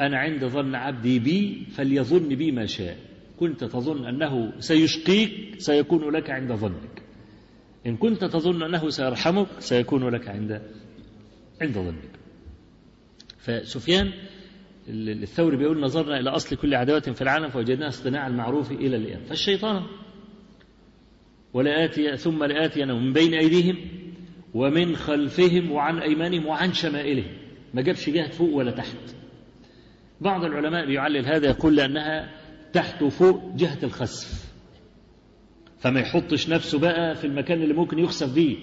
أنا عند ظن عبدي بي فليظن بي ما شاء. كنت تظن أنه سيشقيك سيكون لك عند ظنك. إن كنت تظن أنه سيرحمك سيكون لك عند عند ظنك. فسفيان الثوري بيقول نظرنا إلى أصل كل عداوة في العالم فوجدناها اصطناع المعروف إلى الآن فالشيطان ولآتي ثم لآتينا من بين أيديهم ومن خلفهم وعن أيمانهم وعن شمائلهم. ما جابش جهة فوق ولا تحت. بعض العلماء بيعلل هذا يقول لأنها تحت وفوق جهة الخسف. فما يحطش نفسه بقى في المكان اللي ممكن يخسف فيه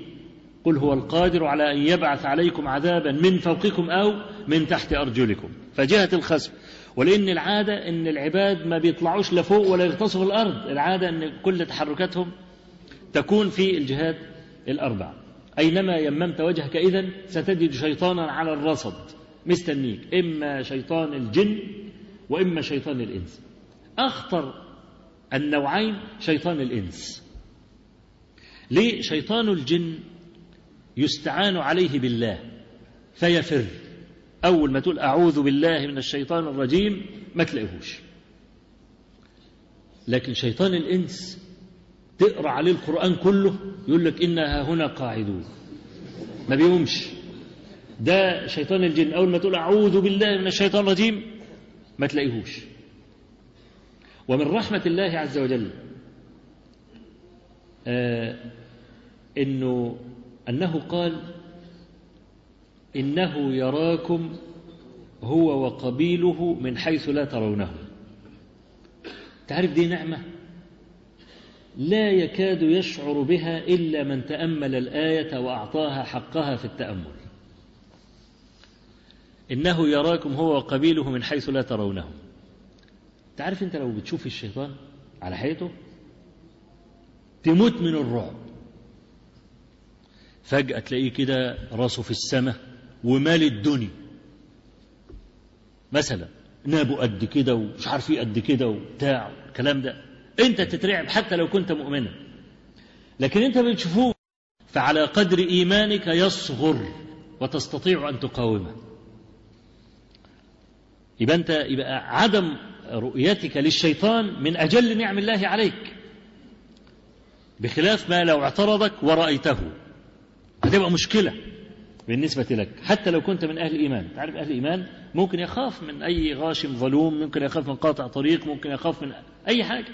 قل هو القادر على أن يبعث عليكم عذابا من فوقكم أو من تحت أرجلكم. فجهة الخسف ولأن العادة أن العباد ما بيطلعوش لفوق ولا يغتصوا في الأرض. العادة أن كل تحركاتهم تكون في الجهات الأربع أينما يممت وجهك إذن ستجد شيطانا على الرصد. مستنيك. إما شيطان الجن وإما شيطان الإنس. أخطر النوعين شيطان الإنس. ليه؟ شيطان الجن يستعان عليه بالله فيفر. أول ما تقول أعوذ بالله من الشيطان الرجيم ما تلاقيهوش. لكن شيطان الإنس تقرأ عليه القرآن كله يقول لك إنها هنا قاعدون. ما بيقومش. ده شيطان الجن. أول ما تقول أعوذ بالله من الشيطان الرجيم ما تلاقيهوش. ومن رحمة الله عز وجل آه إنه أنه قال إنه يراكم هو وقبيله من حيث لا ترونه تعرف دي نعمة لا يكاد يشعر بها إلا من تأمل الآية وأعطاها حقها في التأمل. إنه يراكم هو وقبيله من حيث لا ترونه تعرف أنت لو بتشوف الشيطان على حياته تموت من الرعب. فجأة تلاقيه كده راسه في السماء ومال الدنيا مثلا نابه قد كده ومش عارف إيه قد كده وبتاع الكلام ده. أنت تترعب حتى لو كنت مؤمنا. لكن أنت بتشوفوه. فعلى قدر إيمانك يصغر وتستطيع أن تقاومه. يبقى أنت يبقى عدم رؤيتك للشيطان من أجل نعم الله عليك. بخلاف ما لو اعترضك ورأيته. هتبقى مشكلة بالنسبة لك حتى لو كنت من أهل الإيمان. تعرف أهل الإيمان ممكن يخاف من أي غاشم ظلوم ممكن يخاف من قاطع طريق ممكن يخاف من أي حاجة.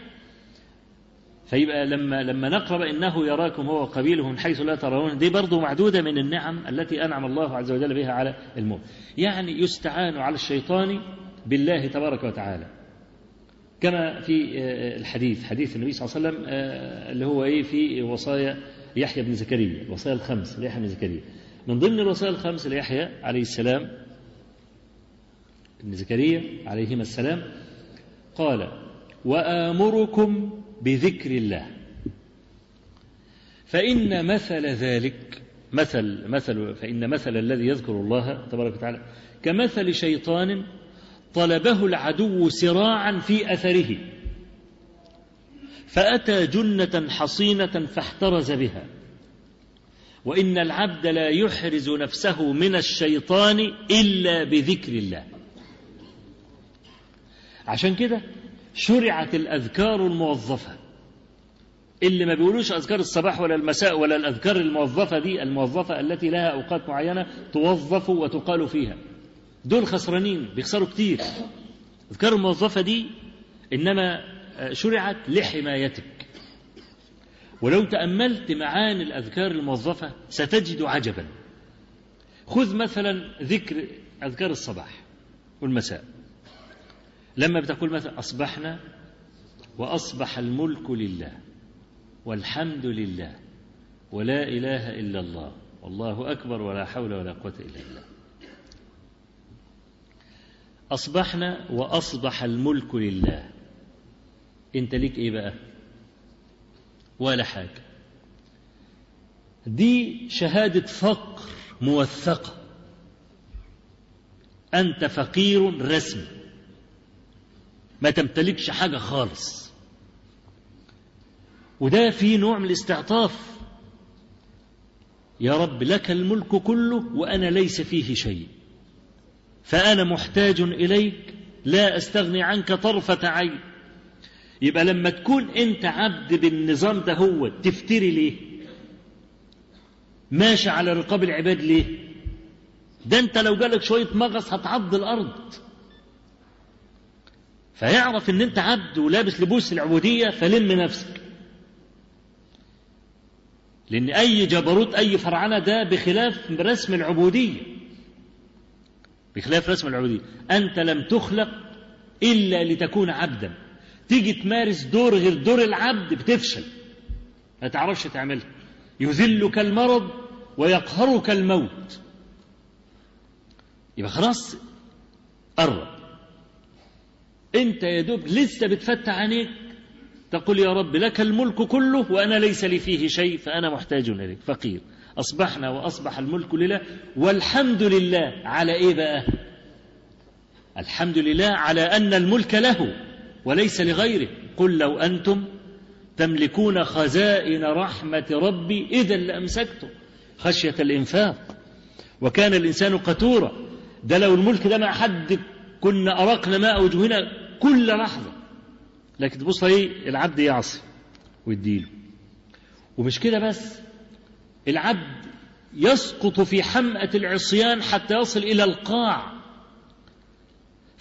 فيبقى لما لما نقرأ إنه يراكم هو وقبيله من حيث لا ترون دي برضه معدودة من النعم التي أنعم الله عز وجل بها على المؤمن. يعني يستعان على الشيطان بالله تبارك وتعالى. كما في الحديث حديث النبي صلى الله عليه وسلم اللي هو إيه في وصايا يحيى بن زكريا الوصايا الخمس ليحيى بن زكريا. من ضمن الوصايا الخمس ليحيى عليه السلام ابن زكريا عليهما السلام قال وآمركم بذكر الله. فإن مثل ذلك مثل مثل فإن مثل الذي يذكر الله تبارك وتعالى كمثل شيطان طلبه العدو سراعا في أثره. فأتى جنة حصينة فاحترز بها. وإن العبد لا يحرز نفسه من الشيطان إلا بذكر الله. عشان كده شرعت الأذكار الموظفة. اللي ما بيقولوش أذكار الصباح ولا المساء ولا الأذكار الموظفة دي الموظفة التي لها أوقات معينة توظف وتقال فيها. دول خسرانين بيخسروا كتير. الأذكار الموظفة دي إنما شرعت لحمايتك. ولو تأملت معاني الأذكار الموظفة ستجد عجبا. خذ مثلا ذكر أذكار الصباح والمساء. لما بتقول مثلا أصبحنا وأصبح الملك لله والحمد لله ولا إله إلا الله والله أكبر ولا حول ولا قوة إلا بالله. أصبحنا وأصبح الملك لله أنت ليك إيه بقى؟ ولا حاجة. دي شهادة فقر موثقة. أنت فقير رسمي. ما تمتلكش حاجة خالص. وده في نوع من الاستعطاف. يا رب لك الملك كله وأنا ليس فيه شيء. فأنا محتاج إليك لا أستغني عنك طرفة عين. يبقى لما تكون أنت عبد بالنظام ده هو تفتري ليه؟ ماشي على رقاب العباد ليه؟ ده أنت لو جالك شوية مغص هتعض الأرض. فيعرف إن انت عبد ولابس لبوس العبودية فلم نفسك. لأن أي جبروت أي فرعنه ده بخلاف رسم العبودية. بخلاف رسم العبودية. أنت لم تخلق إلا لتكون عبدا. تيجي تمارس دور غير دور العبد بتفشل. ما تعرفش تعملها. يذلك المرض ويقهرك الموت. يبقى خلاص قرب. انت يا دوب لسه بتفتح عينيك تقول يا رب لك الملك كله وأنا ليس لي فيه شيء فأنا محتاج إليك فقير. أصبحنا وأصبح الملك لله والحمد لله على إيه بقى؟ الحمد لله على أن الملك له. وليس لغيره. قل لو أنتم تملكون خزائن رحمة ربي إذا لأمسكتم خشية الإنفاق. وكان الإنسان قتورا. ده لو الملك ده مع حد كنا أرقنا ماء وجوهنا كل لحظة. لكن تبص إيه العبد يعصي ويديله. ومش كده بس. العبد يسقط في حمأة العصيان حتى يصل إلى القاع.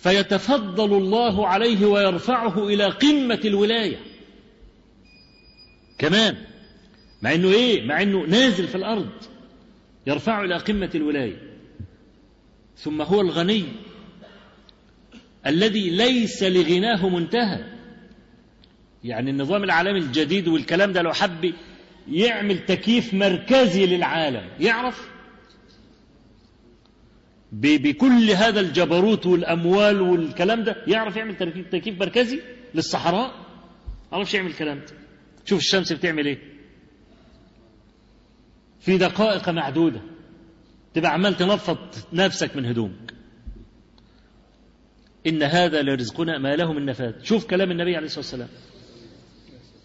فيتفضل الله عليه ويرفعه إلى قمة الولاية. كمان مع إنه إيه؟ مع إنه نازل في الأرض يرفعه إلى قمة الولاية. ثم هو الغني الذي ليس لغناه منتهى. يعني النظام العالمي الجديد والكلام ده لو حب يعمل تكييف مركزي للعالم. يعرف؟ بكل هذا الجبروت والأموال والكلام ده يعرف يعمل تكييف مركزي للصحراء؟ عرفش يعمل الكلام ده. شوف الشمس بتعمل إيه. في دقائق معدودة. تبقى عمال تنفض نفسك من هدومك. إن هذا لرزقنا ما له من نفاد. شوف كلام النبي عليه الصلاة والسلام.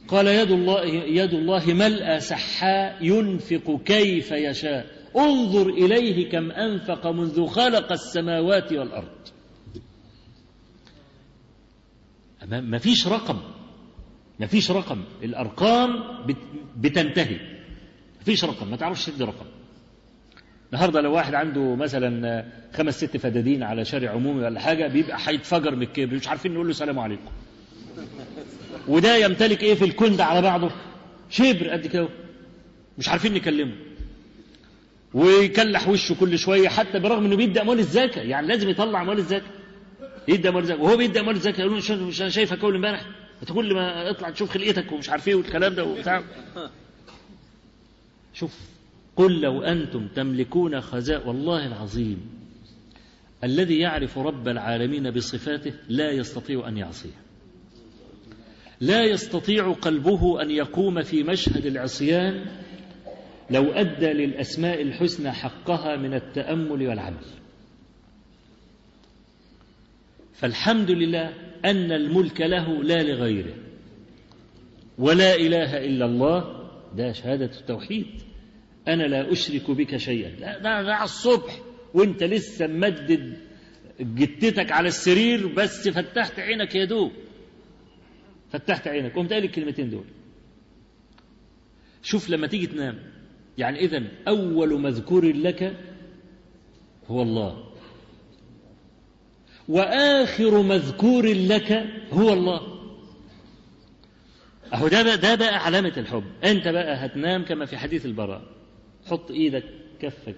قال يد الله يد الله ملأ سحاء ينفق كيف يشاء. انظر إليه كم أنفق منذ خلق السماوات والأرض. ما فيش رقم. ما فيش رقم. الأرقام بتنتهي. ما فيش رقم. ما تعرفش تدي رقم. النهارده لو واحد عنده مثلا خمس ست فدادين على شارع عمومي ولا حاجة بيبقى هيتفجر من الكبر. مش عارفين نقول له سلام عليكم. وده يمتلك إيه في الكون ده على بعضه؟ شبر قد كده. مش عارفين نكلمه. ويكلح وشه كل شوية حتى برغم إنه بيدي أموال الزكاة يعني لازم يطلع أموال الزكاة. يدي أموال الزكاة وهو بيدي أموال الزكاة يقولون مش أنا شايفك أول إمبارح؟ كل ما اطلع تشوف خلقتك ومش عارف إيه والكلام ده وبتاع. شوف قل لو أنتم تملكون خزائن والله العظيم الذي يعرف رب العالمين بصفاته لا يستطيع أن يعصيه. لا يستطيع قلبه أن يقوم في مشهد العصيان لو أدى للأسماء الحسنى حقها من التأمل والعمل. فالحمد لله أن الملك له لا لغيره ولا إله إلا الله. ده شهادة التوحيد. أنا لا أشرك بك شيئا. لا ده, ده على الصبح وأنت لسه ممدد جتتك على السرير بس فتحت عينك يا دوب. فتحت عينك. قمت قايل الكلمتين دول. شوف لما تيجي تنام. يعني اذا أول مذكور لك هو الله. وآخر مذكور لك هو الله. أهو ده بقى ده بقى علامة الحب. أنت بقى هتنام كما في حديث البراء. حط إيدك كفك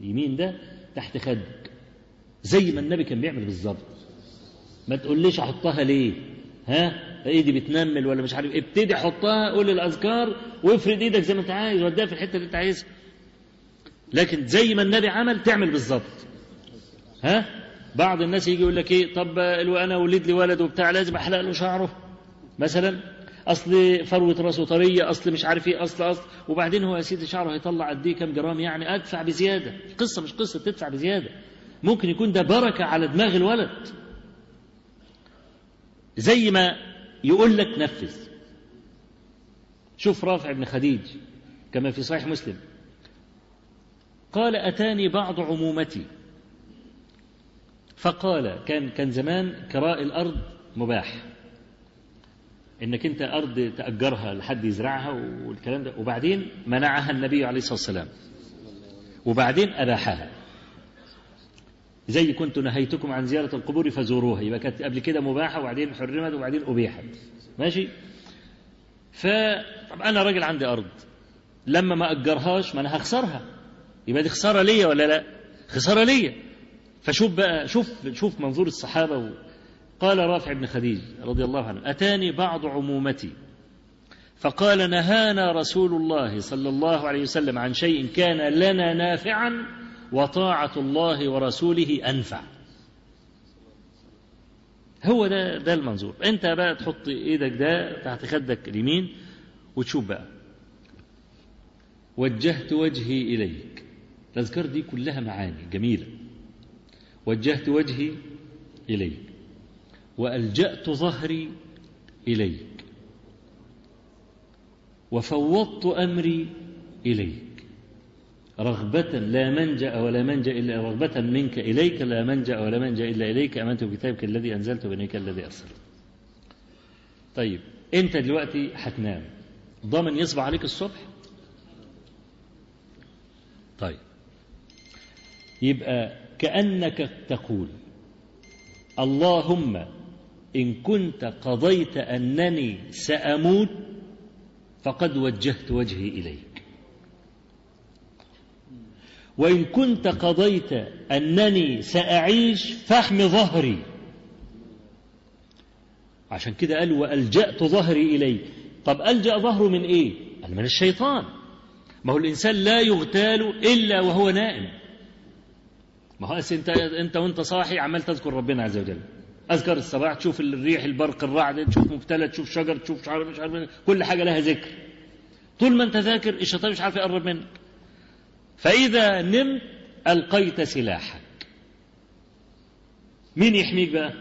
اليمين ده تحت خدك. زي ما النبي كان بيعمل بالظبط. ما تقوليش أحطها ليه؟ ها؟ ايدي بتنمل ولا مش عارف ابتدي حطها قول الاذكار وافرد إيدك زي ما انت عايز وديها في الحتة اللي انت عايزها. لكن زي ما النبي عمل تعمل بالظبط. ها؟ بعض الناس يجي يقول لك إيه طب أنا ولد لي ولد وبتاع لازم أحلق له شعره مثلا. أصل فروة راسه طرية أصل مش عارف إيه اصل أصل. وبعدين هو يا سيدي شعره هيطلع قد إيه كام جرام يعني أدفع بزيادة. قصة مش قصة تدفع بزيادة. ممكن يكون ده بركة على دماغ الولد. زي ما يقول لك نفذ. شوف رافع بن خديج كما في صحيح مسلم. قال أتاني بعض عمومتي. فقال كان كان زمان كراء الأرض مباح. إنك أنت أرض تأجرها لحد يزرعها والكلام ده. وبعدين منعها النبي عليه الصلاة والسلام. وبعدين أباحها. زي كنت نهيتكم عن زيارة القبور فزوروها. يبقى كانت قبل كده مباحة وبعدين حرمت وبعدين أبيحت. ماشي؟ فطب أنا راجل عندي أرض. لما ما أجرهاش ما أنا هخسرها. يبقى دي خسارة ليا ولا لا؟ خسارة ليا. فشوف بقى شوف شوف منظور الصحابة و... قال رافع بن خديج رضي الله عنه أتاني بعض عمومتي. فقال نهانا رسول الله صلى الله عليه وسلم عن شيء كان لنا نافعا وطاعة الله ورسوله أنفع. هو ده ده المنظور. أنت بقى تحط إيدك ده تحت خدك اليمين وتشوف بقى. وجهت وجهي إليك. الاذكار دي كلها معاني جميلة. وجهت وجهي إليك. وألجأت ظهري إليك. وفوضت أمري إليك. رغبة لا منجأ ولا منجأ إلا رغبة منك إليك لا منجأ ولا منجأ إلا إليك آمنت بكتابك الذي أنزلت وبنيك الذي أرسلت. طيب أنت دلوقتي هتنام ضامن يصبح عليك الصبح؟ طيب يبقى كأنك تقول اللهم إن كنت قضيت أنني سأموت فقد وجهت وجهي إليك وإن كنت قضيت أنني سأعيش فاحم ظهري. عشان كده قال وألجأت ظهري إليك. طب ألجأ ظهره من إيه؟ قال من الشيطان. ما هو الإنسان لا يغتال إلا وهو نائم. ما هو أنت أنت وأنت صاحي عمال تذكر ربنا عز وجل. أذكر الصباح تشوف الريح البرق الرعد تشوف مبتلى تشوف شجر تشوف شعر مش عارف كل حاجة لها ذكر. طول ما أنت ذاكر الشيطان مش عارف يقرب منك. فإذا نمت ألقيت سلاحك. مين يحميك بقى؟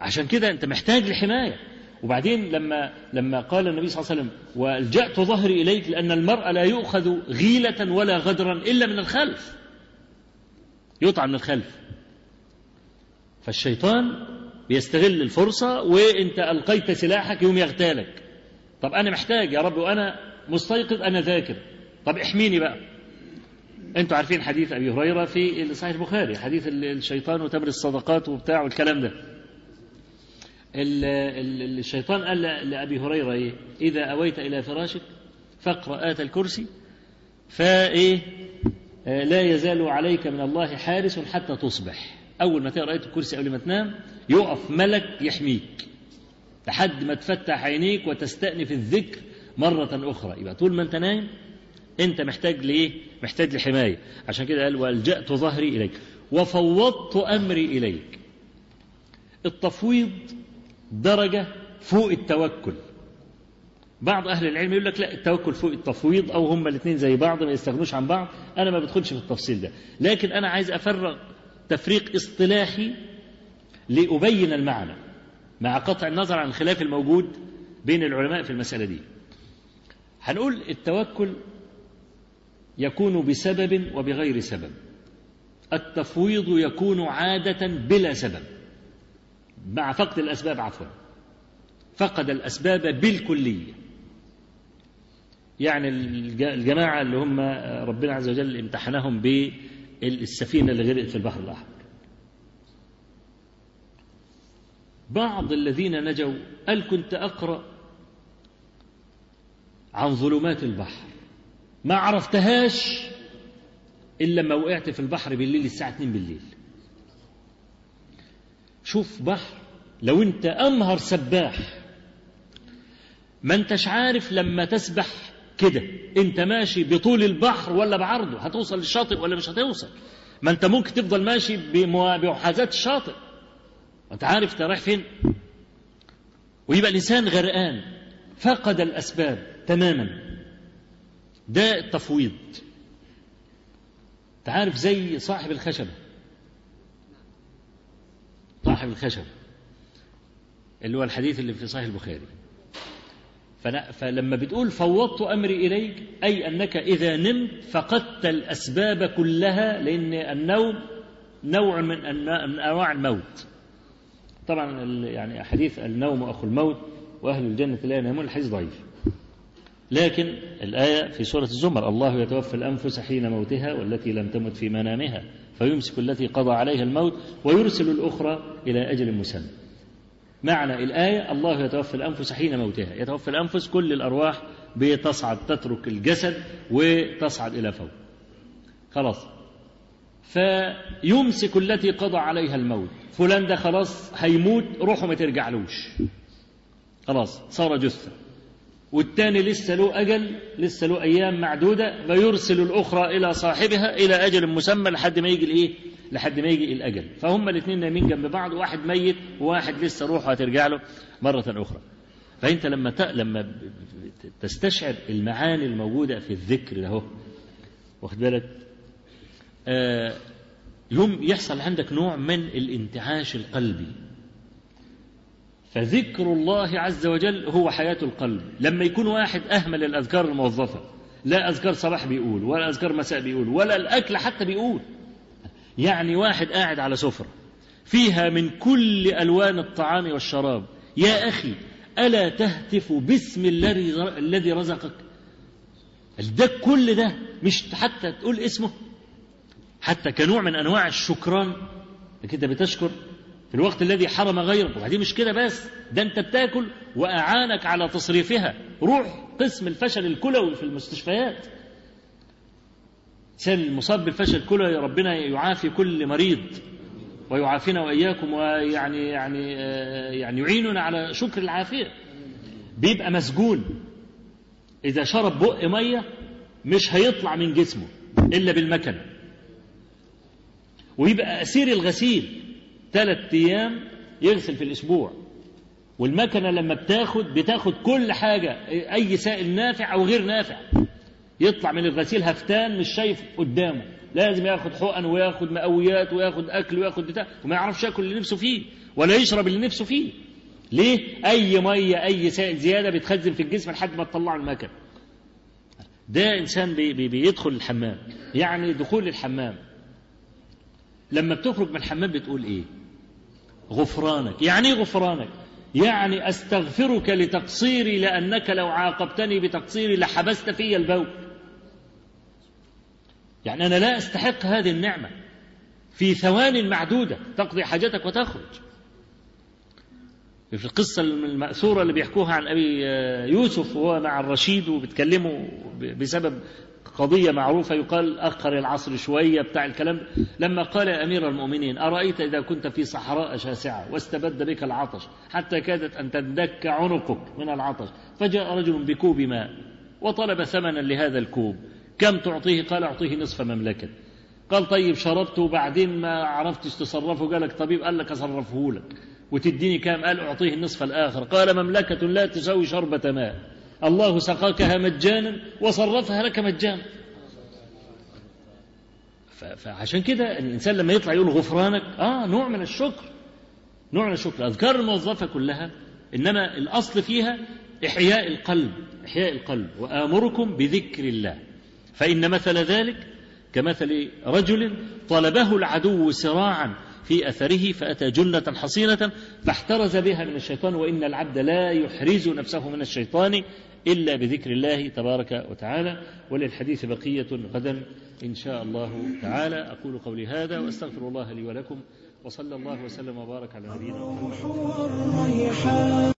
عشان كده أنت محتاج لحماية. وبعدين لما لما قال النبي صلى الله عليه وسلم وألجأت ظهري إليك لأن المرء لا يؤخذ غيلة ولا غدرا إلا من الخلف. يطعن من الخلف. فالشيطان بيستغل الفرصة وانت ألقيت سلاحك يوم يغتالك. طب أنا محتاج يا رب وأنا مستيقظ أنا ذاكر. طب احميني بقى. أنتوا عارفين حديث أبي هريرة في صحيح البخاري حديث الشيطان وتمر الصدقات وبتاع والكلام ده. ال- ال- الشيطان قال لأبي هريرة إيه؟ إذا أويت إلى فراشك فاقرأ آت الكرسي فإيه؟ آه، لا يزال عليك من الله حارس حتى تصبح. أول ما تقرأ آية الكرسي قبل ما تنام يقف ملك يحميك لحد ما تفتح عينيك وتستأنف الذكر مرة أخرى. يبقى طول ما أنت نايم أنت محتاج لإيه؟ محتاج لحماية. عشان كده قال وألجأت ظهري إليك وفوضت أمري إليك. التفويض درجة فوق التوكل. بعض أهل العلم يقول لك لا التوكل فوق التفويض أو هما الاثنين زي بعض ما يستغنوش عن بعض. أنا ما بدخلش في التفصيل ده. لكن أنا عايز أفرغ تفريق اصطلاحي لأبين المعنى مع قطع النظر عن الخلاف الموجود بين العلماء في المسألة دي. هنقول التوكل يكون بسبب وبغير سبب. التفويض يكون عادة بلا سبب. مع فقد الأسباب عفوا. فقد الأسباب بالكلية. يعني الج- الجماعة اللي هم ربنا عز وجل امتحنهم بالسفينة اللي غرقت في البحر الأحمر. بعض الذين نجوا قال كنت أقرأ عن ظلمات البحر. ما عرفتهاش إلا لما وقعت في البحر بالليل الساعة 2 بالليل. شوف بحر لو أنت أمهر سباح ما أنتش عارف لما تسبح كده. أنت ماشي بطول البحر ولا بعرضه؟ هتوصل للشاطئ ولا مش هتوصل؟ ما أنت ممكن تفضل ماشي بمحاذاة الشاطئ. وأنت عارف أنت رايح فين؟ ويبقى الإنسان غرقان فقد الأسباب تماما. ده التفويض تعرف زي صاحب الخشبة صاحب الخشبة اللي هو الحديث اللي في صحيح البخاري. فلما بتقول فوضت أمري إليك أي أنك إذا نمت فقدت الأسباب كلها لأن النوم نوع من أن- من أنواع الموت. طبعا يعني حديث النوم أخو الموت وأهل الجنة لا ينامون الحديث ضعيف. لكن الآية في سورة الزمر الله يتوفى الأنفس حين موتها والتي لم تمت في منامها فيمسك التي قضى عليها الموت ويرسل الأخرى إلى أجل مسمى. معنى الآية الله يتوفى الأنفس حين موتها. يتوفى الأنفس كل الأرواح بتصعد تترك الجسد وتصعد إلى فوق. خلاص. فيمسك التي قضى عليها الموت. فلان ده خلاص هيموت روحه ما ترجعلوش. خلاص صار جثة. والتاني لسه له أجل لسه له أيام معدودة فيرسل الأخرى إلى صاحبها إلى أجل مسمى لحد ما يجي الإيه؟ لحد ما يجي الأجل فهم الاثنين نايمين جنب بعض واحد ميت وواحد لسه روحه هترجع له مرة أخرى فأنت لما. لما تستشعر المعاني الموجودة في الذكر ده واخد بالك آه يوم يحصل عندك نوع من الانتعاش القلبي فذكر الله عز وجل هو حياة القلب. لما يكون واحد أهمل الأذكار الموظفة لا أذكار صباح بيقول ولا أذكار مساء بيقول ولا الأكل حتى بيقول. يعني واحد قاعد على سفرة فيها من كل ألوان الطعام والشراب. يا أخي ألا تهتف باسم الذي رزقك؟ ده كل ده مش حتى تقول اسمه؟ حتى كنوع من أنواع الشكران انت بتشكر. في الوقت الذي حرم غيرك وبعدين مش كده بس ده انت بتاكل وأعانك على تصريفها. روح قسم الفشل الكلوي في المستشفيات. سال المصاب بالفشل الكلوي ربنا يعافي كل مريض ويعافينا وإياكم ويعني يعني آه، يعني يعيننا على شكر العافية. بيبقى مسجون. إذا شرب بق مية مش هيطلع من جسمه إلا بالمكنة. ويبقى أسير الغسيل. ثلاث أيام يغسل في الأسبوع. والمكنة لما بتاخد بتاخد كل حاجة أي سائل نافع أو غير نافع. يطلع من الغسيل هفتان مش شايف قدامه. لازم ياخد حقن وياخد مقويات وياخد أكل وياخد بتاع وما يعرفش ياكل اللي نفسه فيه ولا يشرب اللي نفسه فيه. ليه؟ أي مية أي سائل زيادة بيتخزن في الجسم لحد ما تطلعه المكنة. ده إنسان بي بي بيدخل الحمام. يعني دخول الحمام لما بتخرج من الحمام بتقول إيه؟ غفرانك. يعني إيه غفرانك؟ يعني أستغفرك لتقصيري لأنك لو عاقبتني بتقصيري لحبست في البول. يعني أنا لا أستحق هذه النعمة. في ثوان معدودة تقضي حاجتك وتخرج. في القصة المأثورة اللي بيحكوها عن أبي يوسف وهو مع الرشيد وبيتكلموا بسبب قضية معروفة يقال أخر العصر شوية بتاع الكلام لما قال أمير المؤمنين أرأيت إذا كنت في صحراء شاسعة واستبد بك العطش حتى كادت أن تندك عنقك من العطش فجاء رجل بكوب ماء وطلب ثمنا لهذا الكوب كم تعطيه؟ قال أعطيه نصف مملكة. قال طيب شربت وبعدين ما عرفتش تصرفه؟ قال لك طبيب قال لك أصرفه لك. وتديني كام؟ قال أعطيه النصف الآخر. قال مملكة لا تساوي شربة ماء. الله سقاكها مجانا وصرفها لك مجانا. فعشان كده الإنسان لما يطلع يقول غفرانك آه نوع من الشكر نوع من الشكر. الأذكار الموظفة كلها إنما الأصل فيها إحياء القلب إحياء القلب. وآمركم بذكر الله. فإن مثل ذلك كمثل رجل طلبه العدو سراعا في أثره فأتى جنة حصينة فاحترز بها من الشيطان وإن العبد لا يحرز نفسه من الشيطان إلا بذكر الله تبارك وتعالى وللحديث بقية غدا إن شاء الله تعالى. أقول قولي هذا وأستغفر الله لي ولكم وصلى الله وسلم وبارك على نبينا محمد.